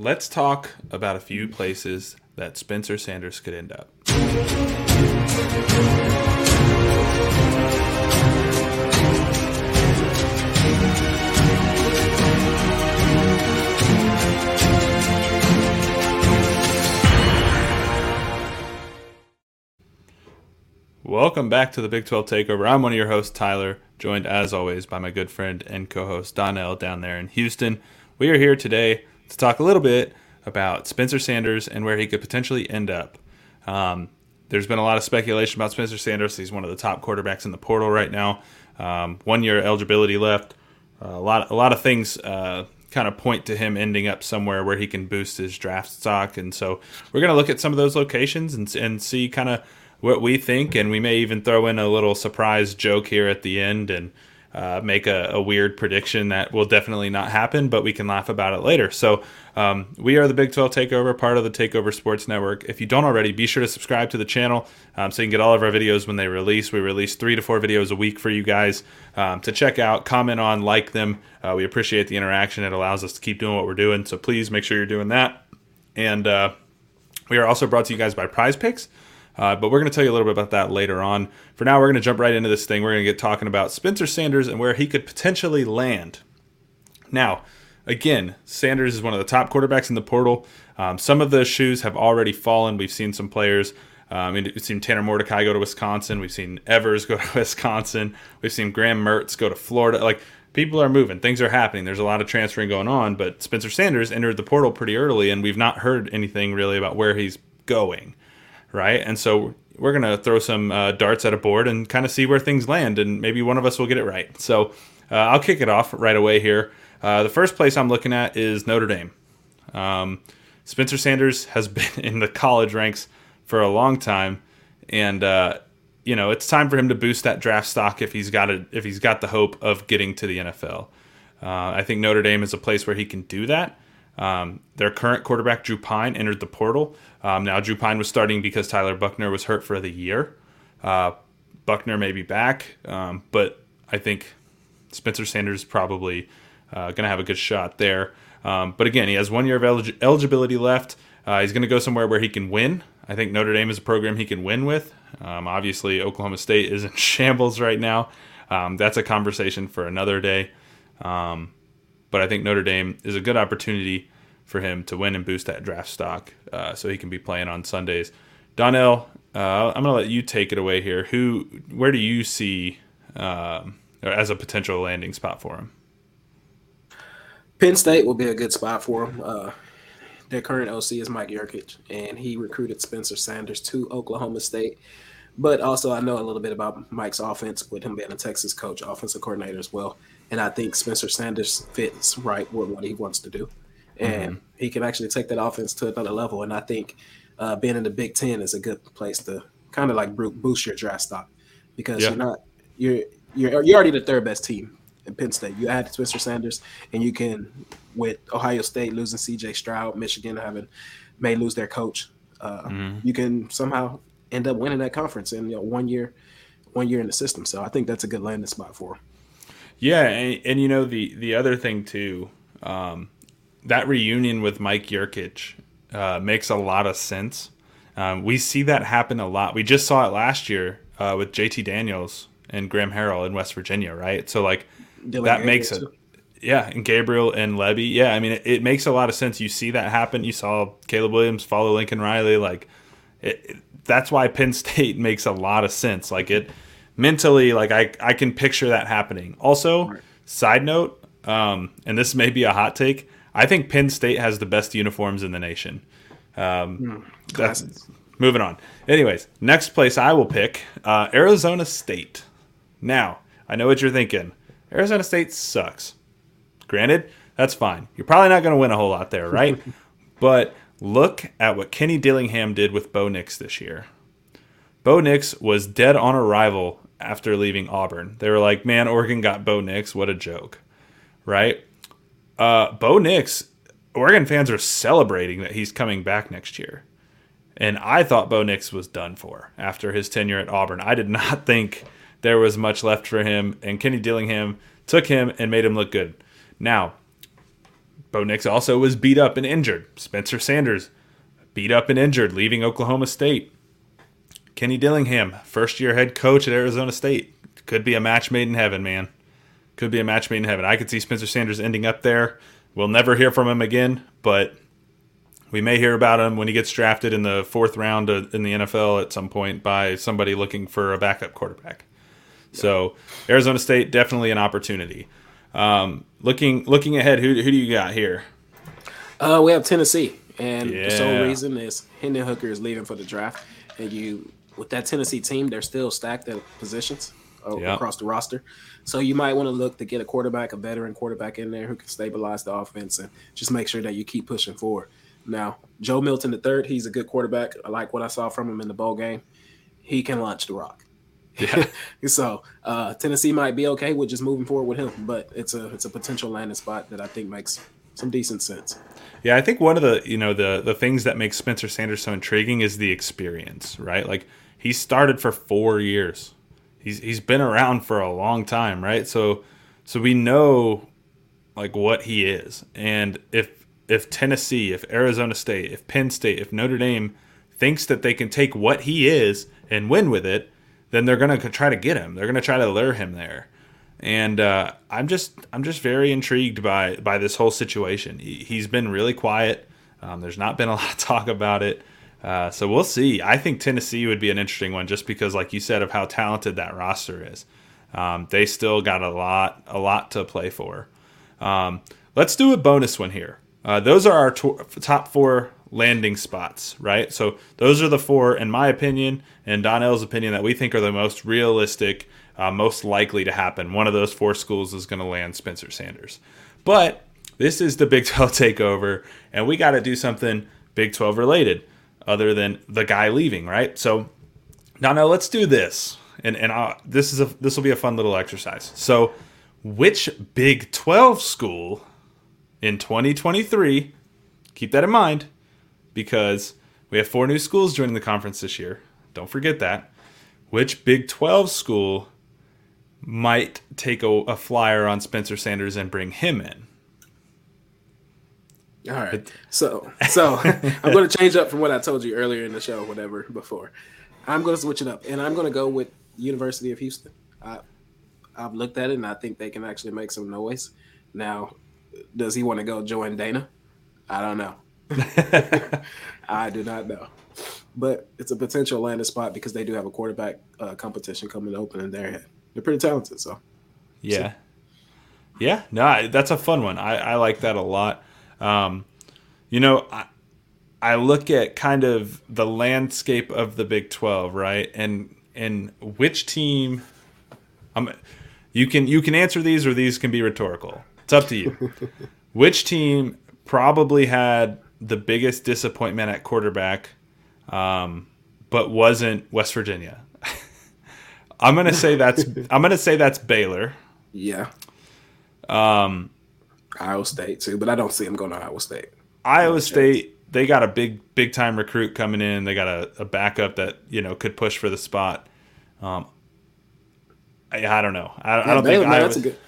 let's talk about a few places that Spencer Sanders could end up. Welcome back to the Big 12 Takeover. I'm one of your hosts, Tyler, joined as always by my good friend and co host, Donnell, down there in Houston. We are here today to talk a little bit about Spencer Sanders and where he could potentially end up. Um, there's been a lot of speculation about Spencer Sanders. He's one of the top quarterbacks in the portal right now. Um, one year eligibility left. Uh, a lot, a lot of things uh, kind of point to him ending up somewhere where he can boost his draft stock. And so we're going to look at some of those locations and, and see kind of what we think, and we may even throw in a little surprise joke here at the end and uh, make a, a, weird prediction that will definitely not happen, but we can laugh about it later. So, um, we are the Big 12 Takeover, part of the Takeover Sports Network. If you don't already, be sure to subscribe to the channel um, so you can get all of our videos when they release. We release three to four videos a week for you guys um, to check out, comment on, like them. Uh, we appreciate the interaction, it allows us to keep doing what we're doing. So, please make sure you're doing that. And uh, we are also brought to you guys by PrizePicks. Uh, but we're going to tell you a little bit about that later on. For now, we're going to jump right into this thing. We're going to get talking about Spencer Sanders and where he could potentially land. Now, again, Sanders is one of the top quarterbacks in the portal. Um, some of those shoes have already fallen. We've seen some players. Um, we've seen Tanner Mordecai go to Wisconsin. We've seen Evers go to Wisconsin. We've seen Graham Mertz go to Florida. Like people are moving, things are happening. There's a lot of transferring going on. But Spencer Sanders entered the portal pretty early, and we've not heard anything really about where he's going right? And so we're going to throw some uh, darts at a board and kind of see where things land, and maybe one of us will get it right. So uh, I'll kick it off right away here. Uh, the first place I'm looking at is Notre Dame. Um, Spencer Sanders has been in the college ranks for a long time, and uh, you know it's time for him to boost that draft stock if he's got a, if he's got the hope of getting to the NFL. Uh, I think Notre Dame is a place where he can do that. Um, their current quarterback, Drew Pyne, entered the portal. Um, now, Drew Pyne was starting because Tyler Buchner was hurt for the year. Uh, Buchner may be back, um, but I think Spencer Sanders is probably uh, going to have a good shot there. Um, but again, he has one year of elig- eligibility left. Uh, he's going to go somewhere where he can win. I think Notre Dame is a program he can win with. Um, obviously, Oklahoma State is in shambles right now. Um, that's a conversation for another day. But I think Notre Dame is a good opportunity for him to win and boost that draft stock uh, so he can be playing on Sundays. Donnell, uh, I'm going to let you take it away here. Who, where do you see um, as a potential landing spot for him? Penn State will be a good spot for him. Uh, their current OC is Mike Yurcich, and he recruited Spencer Sanders to Oklahoma State. But also, I know a little bit about Mike's offense with him being a Texas coach, offensive coordinator as well. And I think Spencer Sanders fits right with what he wants to do. And mm-hmm. he can actually take that offense to another level. And I think uh, being in the Big Ten is a good place to kind of like boost your draft stock because yeah. you're not you're you're you're already the third best team in Penn State. You add Spencer Sanders, and you can with Ohio State losing C.J. Stroud, Michigan having may lose their coach. Uh, mm-hmm. You can somehow end up winning that conference in you know, one year, one year in the system. So I think that's a good landing spot for him. Yeah, and, and you know the the other thing too, um, that reunion with Mike Yurcich uh, makes a lot of sense. Um, we see that happen a lot. We just saw it last year uh, with JT Daniels and Graham Harrell in West Virginia, right? So like Dillon that makes it. Yeah, and Gabriel and Lebby. Yeah, I mean, it, it, makes a lot of sense. You see that happen. You saw Caleb Williams follow Lincoln Riley. Like, it, it, that's why Penn State makes a lot of sense. Like it mentally, like I I can picture that happening. Also, right. side note, um, and this may be a hot take. I think Penn State has the best uniforms in the nation. Um, mm, that's moving on. Anyways, next place I will pick uh, Arizona State. Now I know what you're thinking. Arizona State sucks. Granted, that's fine. You're probably not going to win a whole lot there, right? but look at what Kenny Dillingham did with Bo Nix this year. Bo Nix was dead on arrival after leaving Auburn. They were like, man, Oregon got Bo Nix. What a joke. Right? Uh, Bo Nix, Oregon fans are celebrating that he's coming back next year. And I thought Bo Nix was done for after his tenure at Auburn. I did not think there was much left for him. And Kenny Dillingham took him and made him look good. Now, Bo Nix also was beat up and injured. Spencer Sanders, beat up and injured, leaving Oklahoma State. Kenny Dillingham, first year head coach at Arizona State. Could be a match made in heaven, man. Could be a match made in heaven. I could see Spencer Sanders ending up there. We'll never hear from him again, but we may hear about him when he gets drafted in the fourth round in the NFL at some point by somebody looking for a backup quarterback. So Arizona State definitely an opportunity. Um, looking looking ahead, who, who do you got here? Uh, we have Tennessee, and Yeah. the sole reason is Hendon Hooker is leaving for the draft, and you with that Tennessee team, they're still stacked at positions Yeah. across the roster. So you might want to look to get a quarterback, a veteran quarterback in there who can stabilize the offense and just make sure that you keep pushing forward. Now, Joe Milton the third, he's a good quarterback. I like what I saw from him in the bowl game. He can launch the rock. Yeah. so uh, Tennessee might be okay with just moving forward with him, but it's a it's a potential landing spot that I think makes some decent sense. Yeah, I think one of the you know the the things that makes Spencer Sanders so intriguing is the experience, right? Like he started for four years. He's he's been around for a long time, right? So so we know like what he is, and if if Tennessee, if Arizona State, if Penn State, if Notre Dame thinks that they can take what he is and win with it, then they're gonna try to get him. They're gonna try to lure him there and uh, I'm just I'm just very intrigued by by this whole situation. He, he's been really quiet. Um, there's not been a lot of talk about it, uh, so we'll see. I think Tennessee would be an interesting one, just because, like you said, of how talented that roster is. Um, they still got a lot a lot to play for. Um, let's do a bonus one here. Uh, those are our to- top four landing spots, right? So those are the four, in my opinion, and Donnell's opinion, that we think are the most realistic, uh, most likely to happen. One of those four schools is going to land Spencer Sanders. But this is the Big 12 takeover, and we got to do something Big 12 related other than the guy leaving, right? So now, now let's do this. And, and i this is a this will be a fun little exercise. So, which Big 12 school in 2023 keep that in mind because we have four new schools joining the conference this year. Don't forget that. Which Big 12 school might take a, a flyer on Spencer Sanders and bring him in? All right. So, so I'm going to change up from what I told you earlier in the show, whatever before. I'm going to switch it up, and I'm going to go with University of Houston. I, I've looked at it, and I think they can actually make some noise. Now, does he want to go join Dana? I don't know. I do not know, but it's a potential landing spot because they do have a quarterback uh, competition coming open in their head. They're pretty talented, so Yeah. Yeah, no, I- that's a fun one. I, I like that a lot. Um, you know, I, I look at kind of the landscape of the Big Twelve, right, and and which team. Um, you can you can answer these, or these can be rhetorical. It's up to you. which team probably had the biggest disappointment at quarterback, um, but wasn't West Virginia? I'm gonna say that's I'm gonna say that's Baylor. yeah. Um, Iowa State too, but I don't see him going to Iowa State. Iowa chance. State, they got a big, big time recruit coming in. They got a, a backup that you know could push for the spot. Um, I, I don't know. I, I don't Baylor, think man, Iowa, that's a good.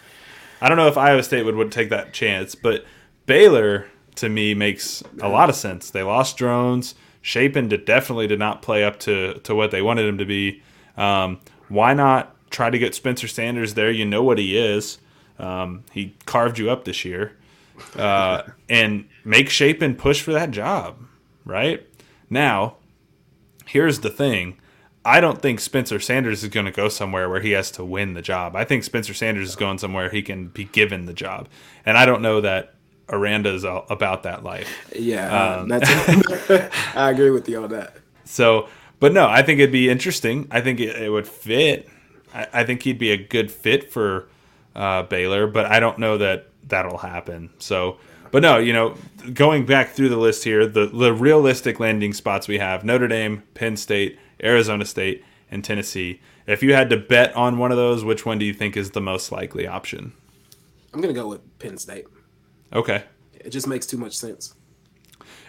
I don't know if Iowa State would, would take that chance, but Baylor to me makes a lot of sense. They lost drones. Shapen did, definitely did not play up to, to what they wanted him to be. Um, why not try to get Spencer Sanders there? You know what he is. Um, he carved you up this year. Uh, and make Shapen push for that job, right? Now, here's the thing. I don't think Spencer Sanders is going to go somewhere where he has to win the job. I think Spencer Sanders is going somewhere he can be given the job. And I don't know that Aranda is all about that life. Yeah, Um, that's. I agree with you on that. So, but no, I think it'd be interesting. I think it, it would fit. I, I think he'd be a good fit for uh, Baylor, but I don't know that that'll happen. So, but no, you know, going back through the list here, the, the realistic landing spots we have Notre Dame, Penn State, Arizona State, and Tennessee. If you had to bet on one of those, which one do you think is the most likely option? I'm gonna go with Penn State. Okay. It just makes too much sense.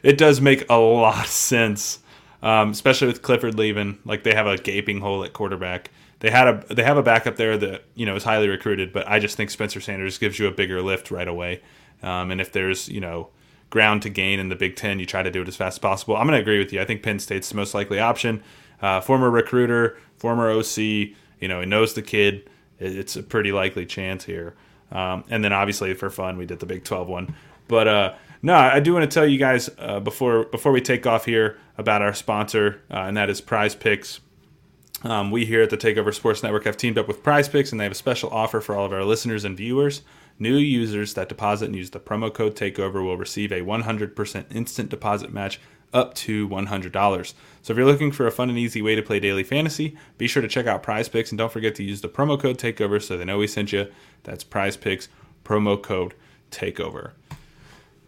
It does make a lot of sense, um, especially with Clifford leaving. Like they have a gaping hole at quarterback. They had a they have a backup there that you know is highly recruited, but I just think Spencer Sanders gives you a bigger lift right away, Um, and if there's you know ground to gain in the Big Ten, you try to do it as fast as possible. I'm going to agree with you. I think Penn State's the most likely option. Uh, former recruiter, former OC, you know, he knows the kid. It's a pretty likely chance here. Um, and then obviously for fun, we did the Big 12 one. But uh, no, I do want to tell you guys uh, before before we take off here about our sponsor, uh, and that is PrizePicks. Um, we here at the Takeover Sports Network have teamed up with PrizePicks, and they have a special offer for all of our listeners and viewers. New users that deposit and use the promo code TAKEOVER will receive a 100% instant deposit match up to $100. So if you're looking for a fun and easy way to play daily fantasy, be sure to check out PrizePicks and don't forget to use the promo code TAKEOVER so they know we sent you. That's PrizePicks, promo code TAKEOVER.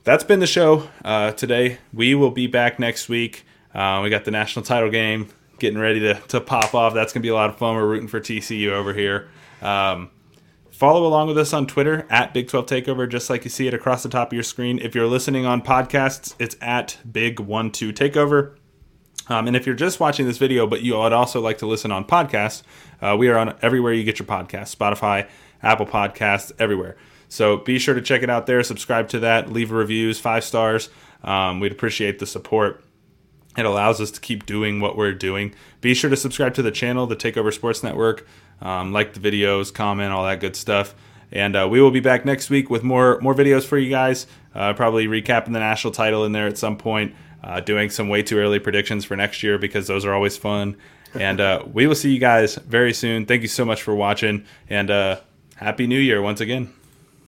That's been the show uh, today. We will be back next week. Uh, we got the national title game getting ready to, to pop off. That's going to be a lot of fun. We're rooting for TCU over here. Um, follow along with us on Twitter at Big 12 Takeover, just like you see it across the top of your screen. If you're listening on podcasts, it's at Big 1 2 Takeover. Um, and if you're just watching this video, but you would also like to listen on podcasts, uh, we are on everywhere you get your podcasts Spotify, Apple Podcasts, everywhere. So be sure to check it out there, subscribe to that, leave reviews, five stars. Um, we'd appreciate the support. It allows us to keep doing what we're doing. Be sure to subscribe to the channel, the Takeover Sports Network. Um, like the videos, comment, all that good stuff. And uh, we will be back next week with more more videos for you guys. Uh, probably recapping the national title in there at some point. Uh, doing some way too early predictions for next year because those are always fun. And uh, we will see you guys very soon. Thank you so much for watching, and uh, happy New Year once again.